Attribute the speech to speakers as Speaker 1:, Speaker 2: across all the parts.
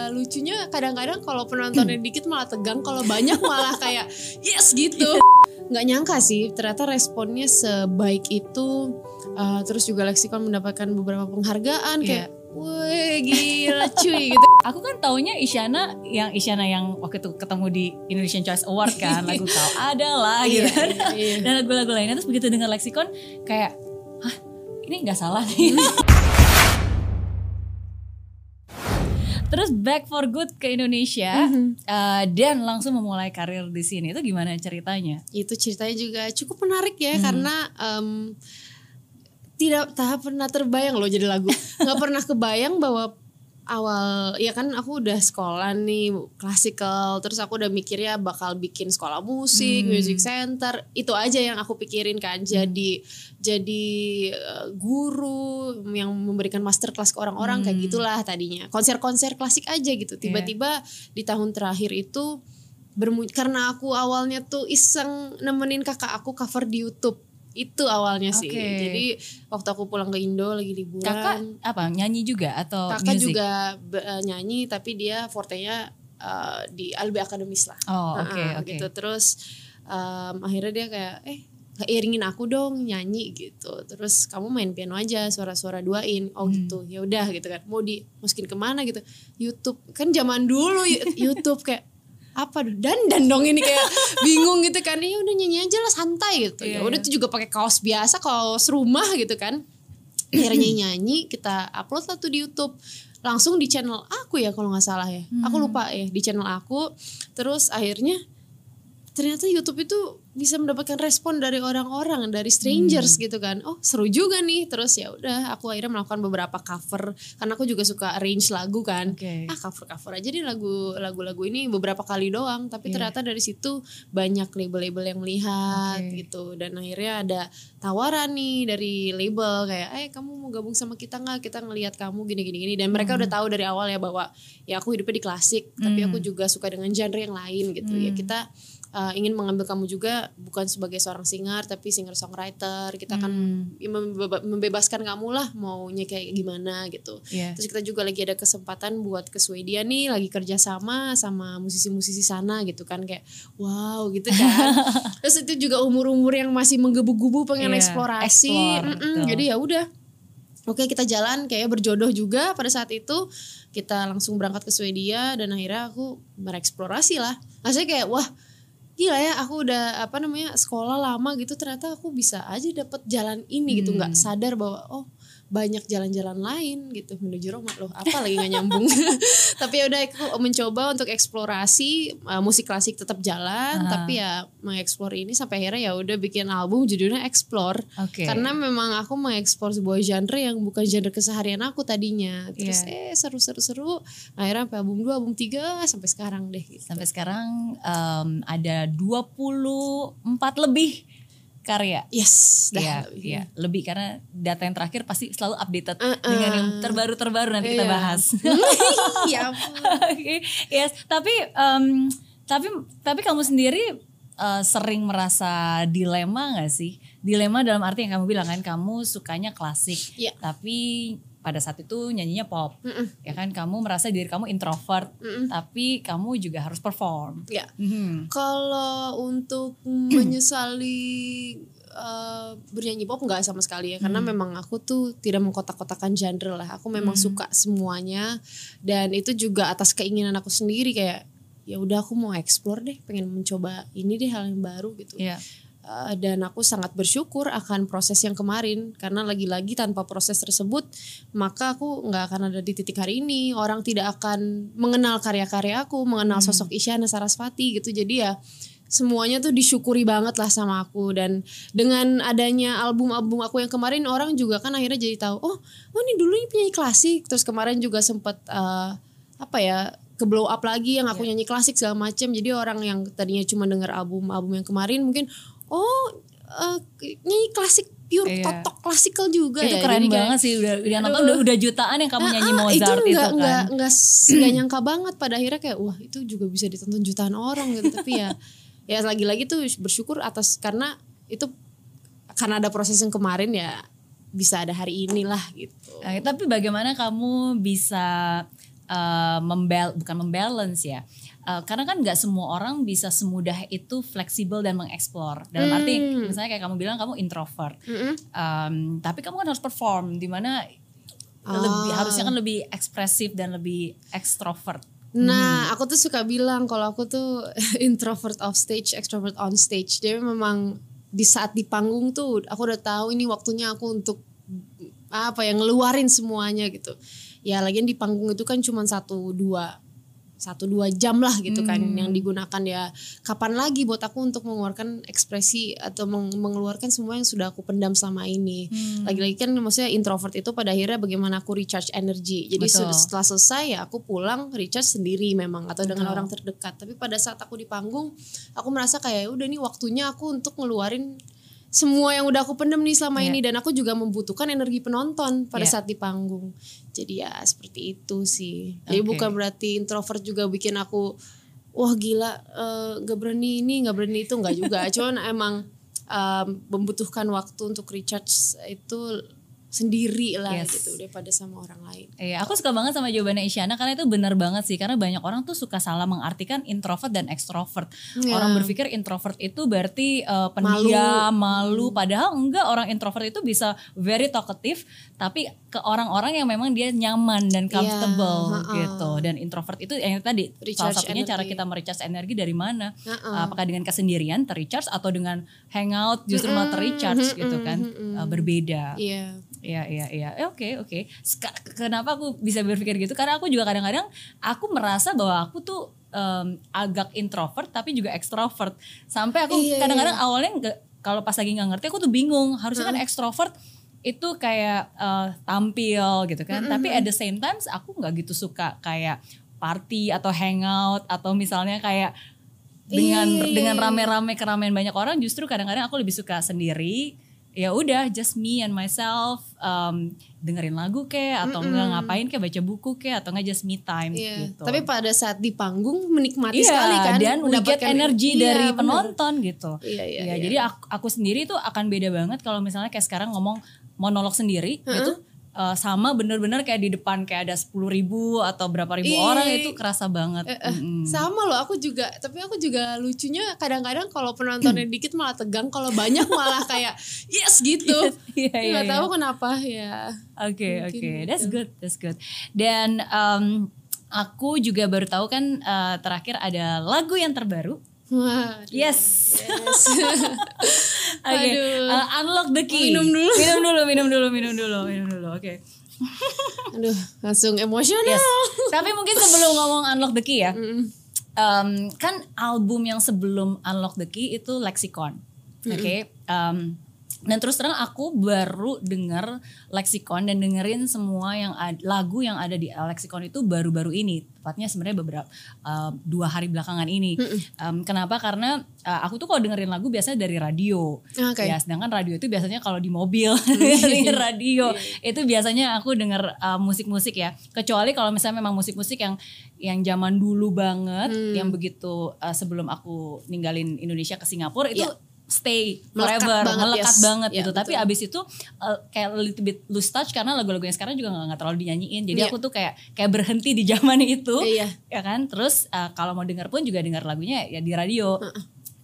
Speaker 1: Uh, lucunya kadang-kadang kalau penontonnya dikit malah tegang, kalau banyak malah kayak yes gitu. Nggak nyangka sih, ternyata responnya sebaik itu. Uh, terus juga Lexicon mendapatkan beberapa penghargaan kayak, wah gila cuy gitu.
Speaker 2: Aku kan taunya Isyana yang Isyana yang waktu itu ketemu di Indonesian Choice Award kan lagu kau adalah gitu
Speaker 1: Iya, iya, iya.
Speaker 2: dan lagu-lagu lainnya terus begitu dengar Lexicon kayak hah ini nggak salah nih Terus back for good ke Indonesia uh, dan langsung memulai karir di sini. Itu gimana ceritanya?
Speaker 1: itu ceritanya juga cukup menarik ya karena em, tidak tak pernah terbayang loh jadi lagu. Nggak pernah kebayang bahwa awal ya kan aku udah sekolah nih klasikal terus aku udah mikirnya bakal bikin sekolah musik music center itu aja yang aku pikirin kan. Jadi jadi eh, guru yang memberikan masterclass ke orang-orang kayak gitulah tadinya. Konser-konser klasik aja gitu. Tiba-tiba di tahun terakhir itu bermu karena aku awalnya tuh iseng nemenin kakak aku cover di YouTube itu awalnya sih.
Speaker 2: Oke.
Speaker 1: jadi waktu aku pulang ke Indo lagi liburan.
Speaker 2: Kakak apa nyanyi juga atau
Speaker 1: kakak
Speaker 2: music?
Speaker 1: juga eh, nyanyi tapi dia fortenya eh, di Albi Akademis lah.
Speaker 2: Oh oke
Speaker 1: Nah,
Speaker 2: oke.
Speaker 1: gitu. Terus em, akhirnya dia kayak eh iringin aku dong nyanyi gitu. Terus kamu main piano aja suara-suara duain. Oh
Speaker 2: Hmm.
Speaker 1: gitu. Ya udah gitu kan. Mau dimasukin ke mana gitu. YouTube. Kan zaman dulu YouTube kayak apa dan dan dong ini kayak bingung gitu kan. Ya udah nyanyi aja lah santai gitu. Ya
Speaker 2: Iya,
Speaker 1: udah tuh juga pakai kaos biasa kaos rumah gitu kan. Akhirnya nyanyi kita upload lah tuh di YouTube. Langsung di channel aku ya kalau nggak salah ya. Aku lupa ya di channel aku. Terus akhirnya ternyata YouTube itu bisa mendapatkan respon dari orang-orang dari strangers gitu kan oh seru juga nih terus ya udah aku akhirnya melakukan beberapa cover karena aku juga suka arrange lagu kan
Speaker 2: Oke.
Speaker 1: ah cover cover aja nih lagu lagu-lagu ini beberapa kali doang tapi
Speaker 2: Iya.
Speaker 1: ternyata dari situ banyak label-label yang melihat
Speaker 2: Oke.
Speaker 1: gitu dan akhirnya ada tawaran nih dari label kayak eh kamu mau gabung sama kita nggak kita ngelihat kamu gini gini gini dan mereka udah
Speaker 2: Hmm.
Speaker 1: tahu dari awal ya bahwa ya aku hidupnya di klasik tapi
Speaker 2: Hmm.
Speaker 1: aku juga suka dengan genre yang lain gitu ya
Speaker 2: Hmm.
Speaker 1: kita uh, ingin mengambil kamu juga bukan sebagai seorang singer tapi singer songwriter kita akan
Speaker 2: Hmm.
Speaker 1: membeba- membebaskan kamu lah maunya kayak gimana gitu
Speaker 2: Iya.
Speaker 1: Terus kita juga lagi ada kesempatan buat ke Swedia nih, lagi kerja sama sama musisi-musisi sana gitu kan kayak wow gitu kan. Terus itu juga umur-umur yang masih menggebu-gebu pengen
Speaker 2: Iya,
Speaker 1: eksplorasi.
Speaker 2: explore,
Speaker 1: Mm-mm,
Speaker 2: betul.
Speaker 1: jadi ya udah. Oke kita jalan kayak berjodoh juga pada saat itu kita langsung berangkat ke Swedia dan akhirnya aku bereksplorasi lah. Maksudnya kayak wah gila ya aku udah apa namanya sekolah lama gitu ternyata aku bisa aja dapet jalan ini gitu. Nggak sadar bahwa oh banyak jalan-jalan lain gitu menuju Roma loh apa lagi nggak nyambung tapi ya udah aku mencoba untuk eksplorasi uh, musik klasik tetap jalan
Speaker 2: Aha.
Speaker 1: tapi ya mengeksplor ini sampai akhirnya ya udah bikin album judulnya Explore
Speaker 2: Oke.
Speaker 1: karena memang aku mengeksplor sebuah genre yang bukan genre keseharian aku tadinya terus
Speaker 2: Iya.
Speaker 1: eh seru-seru-seru akhirnya sampai album 2 album 3 sampai sekarang deh gitu.
Speaker 2: Sampai sekarang em, ada 24 lebih karya.
Speaker 1: yes dah
Speaker 2: Iya, iya, lebih karena data yang terakhir pasti selalu updated
Speaker 1: Uh-uh.
Speaker 2: dengan yang terbaru-terbaru nanti kita
Speaker 1: Iya.
Speaker 2: bahas.
Speaker 1: ya ampun.
Speaker 2: Oke, yes. Tapi em, tapi tapi kamu sendiri eh, sering merasa dilema gak sih? Dilema dalam arti yang kamu bilang kan kamu sukanya klasik,
Speaker 1: Iya.
Speaker 2: tapi pada saat itu nyanyinya pop,
Speaker 1: Mm-mm.
Speaker 2: ya kan? Kamu merasa diri kamu introvert,
Speaker 1: Mm-mm.
Speaker 2: tapi kamu juga harus perform.
Speaker 1: ya
Speaker 2: Mhm.
Speaker 1: Kalau untuk menyesali eh, bernyanyi pop nggak sama sekali ya karena memang aku tuh tidak mengkotak-kotakan genre lah. Aku memang suka semuanya dan itu juga atas keinginan aku sendiri kayak ya udah aku mau explore deh, pengen mencoba ini deh hal yang baru gitu.
Speaker 2: Iya.
Speaker 1: Uh, dan aku sangat bersyukur akan proses yang kemarin. Karena lagi-lagi tanpa proses tersebut maka aku nggak akan ada di titik hari ini. Orang tidak akan mengenal karya-karya aku mengenal sosok Isyana Sarasvati gitu. Jadi ya semuanya tuh disyukuri banget lah sama aku. Dan dengan adanya album-album aku yang kemarin orang juga kan akhirnya jadi tahu oh oh ini dulu ini penyanyi klasik. Terus kemarin juga sempat uh, apa ya ke blow up lagi yang aku nyanyi klasik segala macam jadi orang yang tadinya cuma denger album-album yang kemarin mungkin oh eh, nyanyi klasik pure
Speaker 2: Iya.
Speaker 1: totok klasikal juga
Speaker 2: itu
Speaker 1: ya
Speaker 2: keren
Speaker 1: Jadi kayak,
Speaker 2: banget sih udah udah nonton udah, udah jutaan yang kamu nyanyi
Speaker 1: Ah,
Speaker 2: Mozart
Speaker 1: itu
Speaker 2: itu,
Speaker 1: nggak
Speaker 2: kan.
Speaker 1: nggak nggak s- nggak nyangka banget pada akhirnya kayak wah itu juga bisa ditonton jutaan orang gitu tapi ya ya lagi-lagi tuh bersyukur atas karena itu karena ada proses yang kemarin ya bisa ada hari inilah gitu
Speaker 2: Nah, tapi bagaimana kamu bisa uh, membal bukan membalance ya. Uh, karena kan nggak semua orang bisa semudah itu fleksibel dan mengeksplor. Dalam arti
Speaker 1: Hmm.
Speaker 2: misalnya kayak kamu bilang kamu introvert,
Speaker 1: Mm-mm.
Speaker 2: Um, tapi kamu kan harus perform di mana lebih
Speaker 1: Ah.
Speaker 2: harusnya kan lebih ekspresif dan lebih ekstrovert.
Speaker 1: Nah, aku tuh suka bilang kalau aku tuh introvert off stage, extrovert on stage. Jadi memang di saat di panggung tuh aku udah tahu ini waktunya aku untuk apa ya ngeluarin semuanya gitu. Ya lagian di panggung itu kan cuma satu dua satu dua jam lah gitu kan. Yang digunakan ya kapan lagi buat aku untuk mengeluarkan ekspresi atau meng- mengeluarkan semua yang sudah aku pendam selama ini. Lagi-lagi kan maksudnya introvert itu pada akhirnya bagaimana aku recharge energi jadi
Speaker 2: Betul.
Speaker 1: setelah selesai ya aku pulang recharge sendiri memang atau dengan
Speaker 2: Betul.
Speaker 1: orang terdekat. Tapi pada saat aku di panggung aku merasa kayak "Ya udah nih waktunya aku untuk ngeluarin semua yang udah aku pendem nih selama
Speaker 2: Iya.
Speaker 1: ini dan aku juga membutuhkan energi penonton pada
Speaker 2: Iya.
Speaker 1: saat di panggung jadi ya seperti itu sih jadi
Speaker 2: Oke.
Speaker 1: bukan berarti introvert juga bikin aku wah gila eh, nggak berani ini nggak berani itu nggak juga cuman emang em, membutuhkan waktu untuk recharge itu sendiri lah
Speaker 2: Yes.
Speaker 1: gitu daripada sama orang lain
Speaker 2: Iya, aku suka banget sama jawabannya Isyana karena itu benar banget sih karena banyak orang tuh suka salah mengartikan introvert dan ekstrovert.
Speaker 1: Iya.
Speaker 2: Orang berpikir introvert itu berarti uh, pendiam, malu. padahal enggak orang introvert itu bisa very talkative tapi ke orang-orang yang memang dia nyaman dan comfortable
Speaker 1: ha-ha.
Speaker 2: gitu. Dan introvert itu yang tadi salah
Speaker 1: Recharge
Speaker 2: satunya cara
Speaker 1: energi.
Speaker 2: kita merecharge energi dari mana?
Speaker 1: Ha-ha.
Speaker 2: Apakah dengan kesendirian terrecharge atau dengan hangout justru malah terrecharge gitu kan? Uh, berbeda.
Speaker 1: iya
Speaker 2: Iya iya iya. Eh, Oke oke. Kenapa aku bisa berpikir gitu? Karena aku juga kadang-kadang aku merasa bahwa aku tuh em, agak introvert tapi juga ekstrovert. Sampai aku
Speaker 1: Iya,
Speaker 2: kadang-kadang awalnya kalau pas lagi nggak ngerti aku tuh bingung. Harusnya kan ekstrovert itu kayak eh, tampil gitu kan. Tapi at the same time aku nggak gitu suka kayak party atau hangout atau misalnya kayak dengan
Speaker 1: Iya, iya,
Speaker 2: dengan
Speaker 1: iya.
Speaker 2: rame-rame keramaian banyak orang justru kadang-kadang aku lebih suka sendiri ya udah just me and myself um, dengerin lagu kayak atau enggak ngapain kayak baca buku kayak atau enggak just me time
Speaker 1: Iya.
Speaker 2: gitu
Speaker 1: Tapi pada saat di panggung menikmati
Speaker 2: Iya,
Speaker 1: sekali kan
Speaker 2: dan we get energi
Speaker 1: Iya,
Speaker 2: dari
Speaker 1: benar.
Speaker 2: penonton gitu.
Speaker 1: Iya, iya,
Speaker 2: Ya,
Speaker 1: iya.
Speaker 2: Jadi aku, aku sendiri tuh akan beda banget kalau misalnya kayak sekarang ngomong monolog sendiri gitu. Eh, sama bener-bener kayak di depan kayak ada 10 ribu atau berapa ribu
Speaker 1: Iya.
Speaker 2: orang itu kerasa banget.
Speaker 1: Eh, eh,
Speaker 2: Mm-mm.
Speaker 1: Sama loh, aku juga. Tapi aku juga lucunya kadang-kadang kalau penontonnya dikit malah tegang, kalau banyak malah kayak yes gitu.
Speaker 2: Iya, iya,
Speaker 1: Nggak
Speaker 2: iya.
Speaker 1: tahu kenapa ya.
Speaker 2: Oke
Speaker 1: Mungkin
Speaker 2: oke,
Speaker 1: gitu.
Speaker 2: that's good, that's good. Dan um, aku juga baru tahu kan uh, terakhir ada lagu yang terbaru.
Speaker 1: Wah,
Speaker 2: Yes.
Speaker 1: yes.
Speaker 2: Oke,
Speaker 1: Aduh.
Speaker 2: uh, unlock the key.
Speaker 1: Minum dulu.
Speaker 2: minum dulu, minum dulu, minum dulu, minum dulu. Oke.
Speaker 1: Aduh, langsung emosional.
Speaker 2: Yes. Tapi mungkin sebelum ngomong unlock the key ya,
Speaker 1: Mm.
Speaker 2: um, kan album yang sebelum unlock the key itu Lexicon, oke. Um, dan terus terang aku baru denger Lexicon dan dengerin semua yang ad- lagu yang ada di Lexicon itu baru-baru ini, tepatnya sebenarnya beberapa uh, dua hari belakangan ini. Um, kenapa? Karena uh, aku tuh kalau dengerin lagu biasanya dari radio.
Speaker 1: Oke.
Speaker 2: Ya, sedangkan radio itu biasanya kalau di mobil dari radio itu biasanya aku denger uh, musik-musik ya. Kecuali kalau misalnya memang musik-musik yang yang zaman dulu banget, yang begitu uh, sebelum aku ninggalin Indonesia ke Singapura itu
Speaker 1: Iya.
Speaker 2: Stay
Speaker 1: Melekat
Speaker 2: forever,
Speaker 1: banget,
Speaker 2: melekat
Speaker 1: yes.
Speaker 2: banget
Speaker 1: Iya,
Speaker 2: gitu. Tapi
Speaker 1: betul.
Speaker 2: abis itu uh, kayak little bit lose touch karena lagu-lagu yang sekarang juga nggak nggak terlalu dinyanyiin. Jadi
Speaker 1: Iya.
Speaker 2: aku tuh kayak kayak berhenti di zaman itu
Speaker 1: Iya.
Speaker 2: ya kan terus uh, kalau mau denger pun juga dengar lagunya ya di radio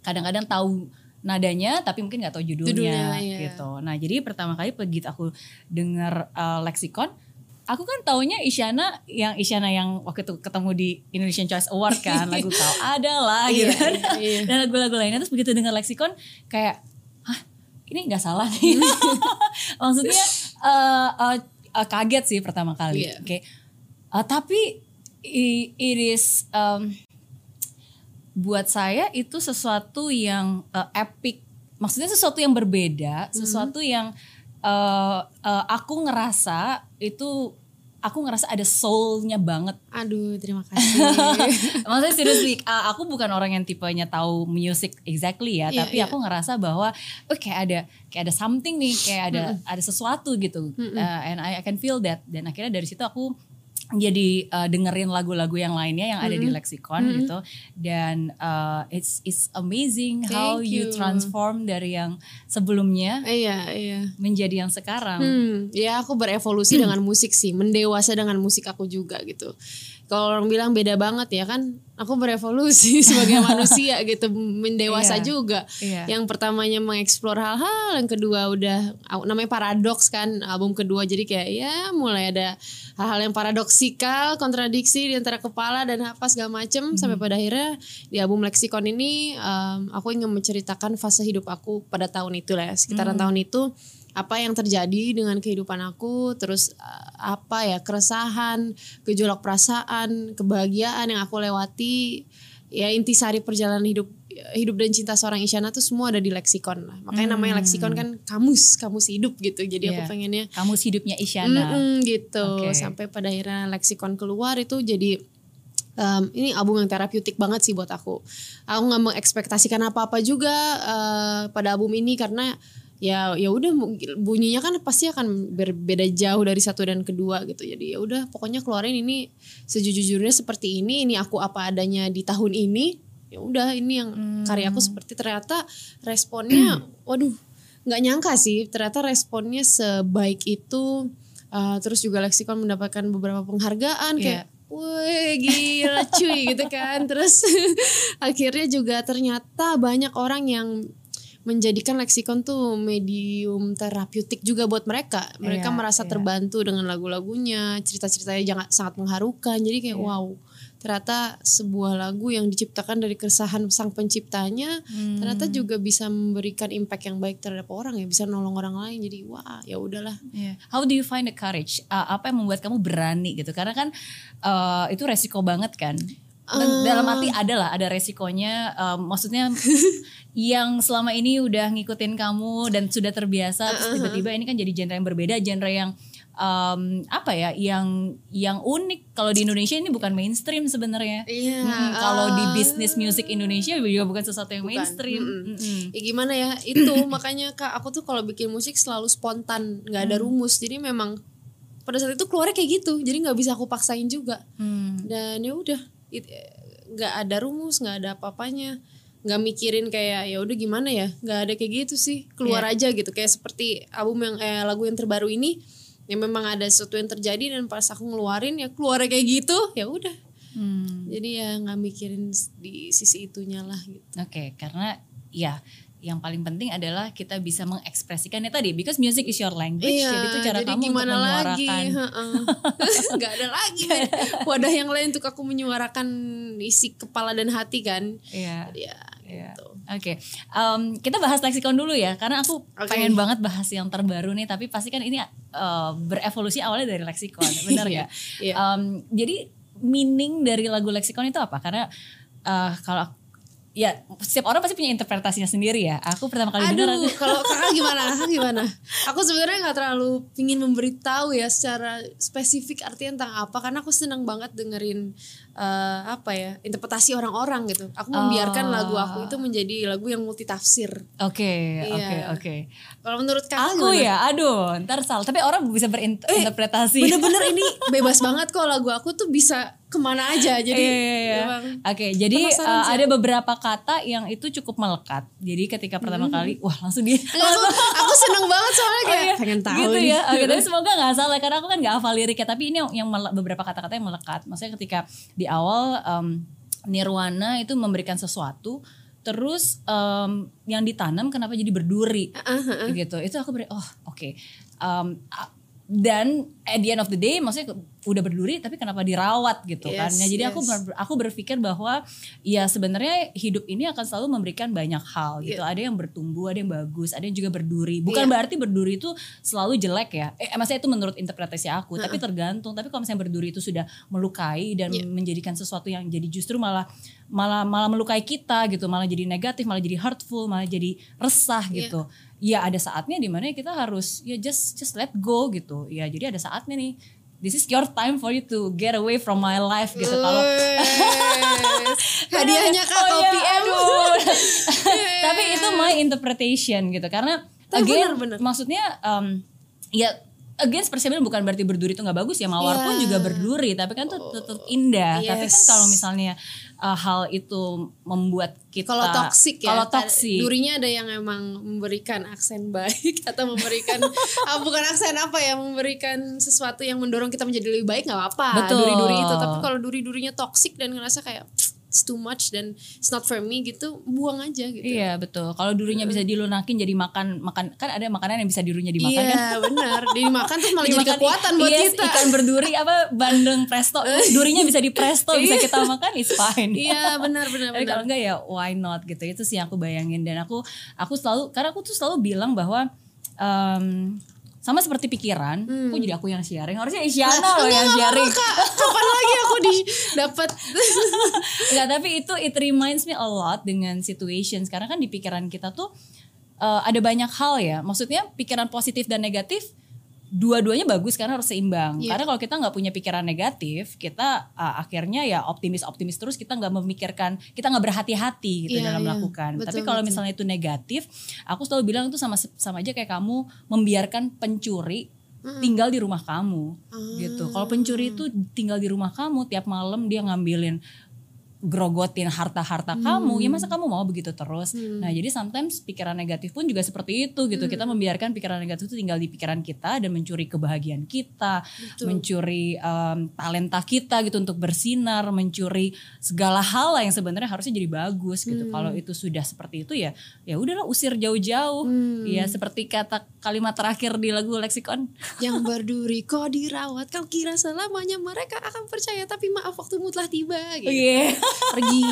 Speaker 2: kadang-kadang tahu nadanya tapi mungkin nggak tahu judulnya,
Speaker 1: Judulnya, iya.
Speaker 2: gitu nah jadi pertama kali begitu aku dengar uh, lexicon aku kan taunya Isyana yang Isyana yang waktu itu ketemu di Indonesian Choice Award kan lagu kau adalah gitu
Speaker 1: Iya,
Speaker 2: kan
Speaker 1: iya, iya.
Speaker 2: dan lagu-lagu lainnya terus begitu dengar lexicon kayak hah ini nggak salah nih maksudnya uh, uh, uh, kaget sih pertama kali
Speaker 1: Iya.
Speaker 2: Oke. Uh, tapi i- it is um, buat saya itu sesuatu yang uh, epic. Maksudnya sesuatu yang berbeda, sesuatu yang uh, uh, aku ngerasa itu aku ngerasa ada soulnya banget.
Speaker 1: Aduh, terima kasih.
Speaker 2: Maksudnya seriously, uh, aku bukan orang yang tipenya tahu music exactly ya,
Speaker 1: Iya,
Speaker 2: tapi
Speaker 1: iya.
Speaker 2: aku ngerasa bahwa oh kayak ada kayak ada something nih, kayak ada ada sesuatu gitu. Uh, and I, I can feel that. Dan akhirnya dari situ aku jadi uh, dengerin lagu-lagu yang lainnya yang ada di lexicon gitu dan uh, it's it's amazing how
Speaker 1: Thank
Speaker 2: you
Speaker 1: you.
Speaker 2: transform dari yang sebelumnya
Speaker 1: iya, iya.
Speaker 2: menjadi yang sekarang
Speaker 1: Hmm, ya aku berevolusi dengan musik sih, mendewasa dengan musik aku juga gitu. Kalau orang bilang beda banget ya kan aku berevolusi sebagai manusia gitu mendewasa
Speaker 2: Iya.
Speaker 1: juga.
Speaker 2: Iya.
Speaker 1: yang pertamanya mengeksplor hal-hal yang kedua udah namanya paradoks kan album kedua. Jadi kayak ya mulai ada hal-hal yang paradoksikal kontradiksi di antara kepala dan apa segala macem. Sampai pada akhirnya di album Lexicon ini em, aku ingin menceritakan fase hidup aku pada tahun itu lah ya, sekitaran tahun itu apa yang terjadi dengan kehidupan aku terus eh, apa ya keresahan gejolak perasaan kebahagiaan yang aku lewati ya intisari perjalanan hidup hidup dan cinta seorang Isyana tuh semua ada di leksikon lah makanya namanya leksikon kan kamus kamus hidup gitu jadi aku
Speaker 2: Iya.
Speaker 1: pengennya
Speaker 2: Kamus hidupnya Isyana.
Speaker 1: Mm-mm, gitu
Speaker 2: Oke.
Speaker 1: sampai pada akhirnya leksikon keluar itu jadi em, ini album yang terapeutik banget sih buat aku aku nggak mengekspektasikan apa apa juga eh, pada album ini karena ya ya udah bunyinya kan pasti akan berbeda jauh dari satu dan kedua gitu. Jadi ya udah pokoknya keluarin ini sejujurnya seperti ini ini aku apa adanya di tahun ini. Ya udah ini yang karyaku seperti ternyata responnya waduh nggak nyangka sih ternyata responnya sebaik itu. Uh, terus juga Lexicon mendapatkan beberapa penghargaan kayak Wih gila cuy gitu kan. Terus akhirnya juga ternyata banyak orang yang menjadikan leksikon tuh medium terapeutik juga buat mereka. Mereka
Speaker 2: Iya,
Speaker 1: merasa
Speaker 2: iya.
Speaker 1: terbantu dengan lagu-lagunya, cerita-ceritanya jangan sangat mengharukan. Jadi kayak
Speaker 2: Iya.
Speaker 1: wow, ternyata sebuah lagu yang diciptakan dari keresahan sang penciptanya
Speaker 2: Hmm.
Speaker 1: ternyata juga bisa memberikan impact yang baik terhadap orang ya, bisa nolong orang lain. Jadi wah, ya udahlah.
Speaker 2: Yeah. How do you find the courage? Uh, apa yang membuat kamu berani gitu? Karena kan uh, itu resiko banget kan. Dan dalam arti ada lah, ada resikonya. um, maksudnya yang selama ini udah ngikutin kamu dan sudah terbiasa, terus tiba-tiba ini kan jadi genre yang berbeda, genre yang um, apa ya, yang yang unik. Kalau di Indonesia ini bukan mainstream sebenarnya.
Speaker 1: Iya.
Speaker 2: Mm, kalau di bisnis music Indonesia juga bukan sesuatu yang
Speaker 1: Bukan.
Speaker 2: mainstream.
Speaker 1: Mm-mm.
Speaker 2: Mm-mm.
Speaker 1: Ya gimana ya itu makanya kak aku tuh kalau bikin musik selalu spontan nggak ada rumus jadi memang pada saat itu keluarnya kayak gitu jadi nggak bisa aku paksain juga
Speaker 2: Hmm.
Speaker 1: dan ya udah nggak ada rumus nggak ada apa-apanya. Nggak mikirin kayak ya udah gimana ya? Nggak ada kayak gitu sih. Keluar aja gitu. Kayak seperti album yang eh, lagu yang terbaru ini yang memang ada sesuatu yang terjadi dan pas aku ngeluarin ya keluarnya kayak gitu ya udah.
Speaker 2: Hmm.
Speaker 1: jadi ya nggak mikirin di sisi itunya lah gitu.
Speaker 2: Oke, karena ya yang paling penting adalah kita bisa mengekspresikannya tadi because music is your language jadi itu cara
Speaker 1: Iya, jadi
Speaker 2: kamu untuk
Speaker 1: gimana lagi?
Speaker 2: menyuarakan
Speaker 1: heeh. Nggak ada lagi men. wadah yang lain untuk aku menyuarakan isi kepala dan hati kan.
Speaker 2: Iya.
Speaker 1: Ya,
Speaker 2: Iya.
Speaker 1: gitu.
Speaker 2: Oke, Em, kita bahas leksikon dulu ya, karena aku
Speaker 1: Oke.
Speaker 2: pengen banget bahas yang terbaru nih. Tapi pasti kan ini eh, berevolusi awalnya dari leksikon, benar ya?
Speaker 1: Iya.
Speaker 2: Em, jadi meaning dari lagu leksikon itu apa? Karena eh, kalau ya setiap orang pasti punya interpretasinya sendiri ya. Aku pertama kali dengar
Speaker 1: Aduh,
Speaker 2: aku
Speaker 1: kalau kakak gimana? Kakak gimana? Aku sebenarnya nggak terlalu pingin memberitahu ya secara spesifik artinya tentang apa karena aku senang banget dengerin eh, apa ya interpretasi orang-orang gitu. Aku membiarkan
Speaker 2: Oh.
Speaker 1: lagu aku itu menjadi lagu yang multitafsir.
Speaker 2: Oke, oke,
Speaker 1: Iya.
Speaker 2: oke.
Speaker 1: Kalau menurut kakak
Speaker 2: Aku
Speaker 1: gimana?
Speaker 2: ya, aduh, ntar salah. Tapi orang bisa berinterpretasi.
Speaker 1: Bener-bener ini bebas banget kok lagu aku tuh bisa ke mana aja jadi
Speaker 2: Iya, iya, iya. Oke, jadi
Speaker 1: Penasaran
Speaker 2: uh, ada beberapa kata yang itu cukup melekat. Jadi ketika pertama kali, wah langsung dia.
Speaker 1: Aku seneng banget soalnya kayak
Speaker 2: Oh, iya.
Speaker 1: pengen tahu
Speaker 2: gitu
Speaker 1: nih.
Speaker 2: ya. Oke, tapi semoga nggak salah karena aku kan nggak hafal liriknya. Tapi ini yang, beberapa kata-kata yang melekat. Maksudnya ketika di awal um, Nirwana itu memberikan sesuatu, terus um, yang ditanam kenapa jadi berduri gitu. Itu aku ber oh oke. Um, a- dan at the end of the day maksudnya udah berduri tapi kenapa dirawat gitu kan.
Speaker 1: Yes,
Speaker 2: Nah, jadi aku
Speaker 1: yes.
Speaker 2: ber- aku berpikir bahwa ya sebenarnya hidup ini akan selalu memberikan banyak hal gitu. Ada yang bertumbuh, ada yang bagus, ada yang juga berduri. Bukan
Speaker 1: Iya.
Speaker 2: berarti berduri itu selalu jelek ya. Eh maksudnya itu menurut interpretasi aku, tapi tergantung. Tapi kalau misalnya berduri itu sudah melukai dan
Speaker 1: Iya.
Speaker 2: menjadikan sesuatu yang jadi justru malah malah malah melukai kita gitu, malah jadi negatif, malah jadi hurtful, malah jadi resah
Speaker 1: Iya.
Speaker 2: gitu. Ya ada saatnya di mana kita harus ya just just let go gitu. Ya jadi ada saatnya nih This is your time for you to get away from my life gitu. Kalau
Speaker 1: hadiahnya kak
Speaker 2: Oh,
Speaker 1: kopi em
Speaker 2: aduh. Tapi itu my interpretation gitu karena
Speaker 1: Tapi
Speaker 2: again
Speaker 1: bener-bener.
Speaker 2: maksudnya um, ya against persiapan bukan berarti berduri itu nggak bagus ya mawar pun
Speaker 1: Iya.
Speaker 2: juga berduri tapi kan tuh tetap indah tapi kan
Speaker 1: Yes.
Speaker 2: kalau misalnya uh, hal itu membuat kita
Speaker 1: Kalau toksik ya.
Speaker 2: Kalau toksik.
Speaker 1: Durinya ada yang emang memberikan aksen baik atau memberikan ah, bukan aksen apa ya, memberikan sesuatu yang mendorong kita menjadi lebih baik nggak apa-apa. Duri-duri itu. Tapi kalau duri-durinya toksik dan ngerasa kayak it's too much dan it's not for me gitu, buang aja gitu.
Speaker 2: Iya betul. Kalau durinya bisa dilunakin jadi makan makan kan ada makanan yang bisa durinya dimakan
Speaker 1: Iya,
Speaker 2: kan.
Speaker 1: benar. Dimakan terus malah jadi
Speaker 2: Dimakan
Speaker 1: kekuatan buat
Speaker 2: yes,
Speaker 1: kita.
Speaker 2: ikan berduri apa bandeng presto durinya bisa di presto bisa kita makan it's fine
Speaker 1: Iya, benar benar
Speaker 2: tapi kalau enggak ya why not gitu itu sih yang aku bayangin dan aku aku selalu karena aku tuh selalu bilang bahwa em, sama seperti pikiran, kok jadi aku yang sharing? Harusnya Isyana loh yang sharing.
Speaker 1: Kapan lagi aku di dapat
Speaker 2: Enggak, tapi itu it reminds me a lot dengan situations karena kan di pikiran kita tuh uh, ada banyak hal ya. Maksudnya pikiran positif dan negatif dua-duanya bagus karena harus seimbang.
Speaker 1: Iya.
Speaker 2: Karena kalau kita nggak punya pikiran negatif, kita uh, akhirnya ya optimis-optimis terus kita nggak memikirkan, kita nggak berhati-hati gitu
Speaker 1: Iya,
Speaker 2: dalam
Speaker 1: iya.
Speaker 2: melakukan.
Speaker 1: Betul,
Speaker 2: Tapi kalau misalnya itu negatif, aku selalu bilang itu sama sama aja kayak kamu membiarkan pencuri tinggal di rumah kamu gitu. Kalau pencuri itu tinggal di rumah kamu tiap malam dia ngambilin grogotin harta-harta kamu ya masa kamu mau begitu terus? Nah jadi sometimes pikiran negatif pun juga seperti itu gitu. Kita membiarkan pikiran negatif itu tinggal di pikiran kita dan mencuri kebahagiaan kita mencuri em, talenta kita gitu untuk bersinar mencuri segala hal yang sebenarnya harusnya jadi bagus gitu. Kalau itu sudah seperti itu ya ya udahlah usir jauh-jauh. Ya seperti kata kalimat terakhir di lagu leksikon
Speaker 1: yang berduri kok dirawat kau kira selamanya mereka akan percaya tapi maaf waktumu telah tiba gitu.
Speaker 2: Iya.
Speaker 1: Pergi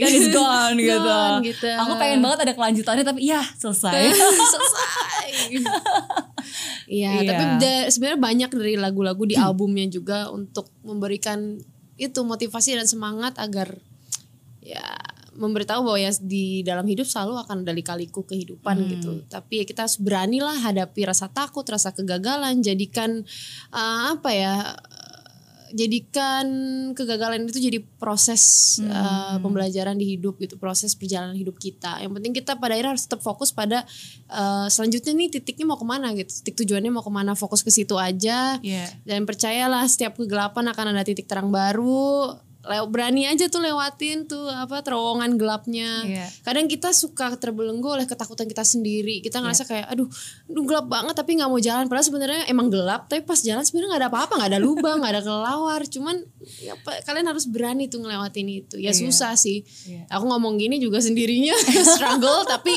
Speaker 2: Dan it's gone gitu.
Speaker 1: Gone, gitu.
Speaker 2: Aku pengen banget ada kelanjutannya tapi ya selesai.
Speaker 1: selesai Iya,
Speaker 2: Iya.
Speaker 1: tapi sebenarnya banyak dari lagu-lagu di albumnya juga untuk memberikan itu motivasi dan semangat agar ya memberitahu bahwa ya di dalam hidup selalu akan ada lika-liku kehidupan gitu. Tapi ya kita harus beranilah hadapi rasa takut, rasa kegagalan, jadikan eh, apa ya jadikan kegagalan itu jadi proses eh, pembelajaran di hidup gitu, proses perjalanan hidup kita. Yang penting kita pada akhirnya harus tetap fokus pada eh, selanjutnya nih titiknya mau ke mana gitu, titik tujuannya mau ke mana, fokus ke situ aja.
Speaker 2: Iya.
Speaker 1: Dan percayalah setiap kegelapan akan ada titik terang baru. Lew, berani aja tuh lewatin tuh apa terowongan gelapnya.
Speaker 2: Iya.
Speaker 1: Kadang kita suka terbelenggu oleh ketakutan kita sendiri. Kita ngerasa
Speaker 2: Iya.
Speaker 1: kayak aduh, aduh gelap banget tapi nggak mau jalan. Padahal sebenarnya emang gelap, tapi pas jalan sebenarnya nggak ada apa-apa, nggak ada lubang, nggak ada kelawar. Cuman ya apa, kalian harus berani tuh ngelewatin itu. Ya
Speaker 2: Iya.
Speaker 1: susah sih.
Speaker 2: Iya.
Speaker 1: Aku ngomong gini juga sendirinya struggle, tapi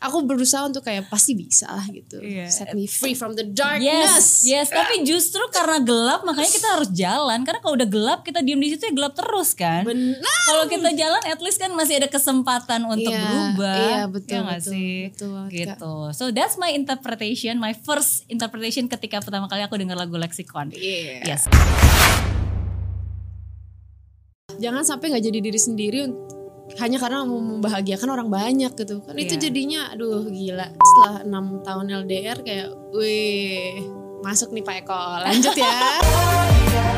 Speaker 1: aku berusaha untuk kayak pasti bisa lah gitu.
Speaker 2: Iya.
Speaker 1: Set me free from the
Speaker 2: Yes,
Speaker 1: darkness.
Speaker 2: yes. Tapi justru karena gelap makanya kita harus jalan. Karena kalau udah gelap kita diem di situ ya gelap terus kan.
Speaker 1: Benar.
Speaker 2: Kalau kita jalan at least kan masih ada kesempatan untuk
Speaker 1: Iya,
Speaker 2: berubah.
Speaker 1: iya, betul,
Speaker 2: Ya
Speaker 1: betul,
Speaker 2: sih?
Speaker 1: betul Kak.
Speaker 2: gitu. So that's my interpretation, my first interpretation ketika pertama kali aku dengar lagu Lexicon.
Speaker 1: Iya.
Speaker 2: Yes.
Speaker 1: jangan sampai nggak jadi diri sendiri hanya karena mau membahagiakan orang banyak gitu kan itu
Speaker 2: Iya.
Speaker 1: jadinya aduh gila setelah enam tahun LDR kayak wih masuk nih Pak Eko lanjut Ya,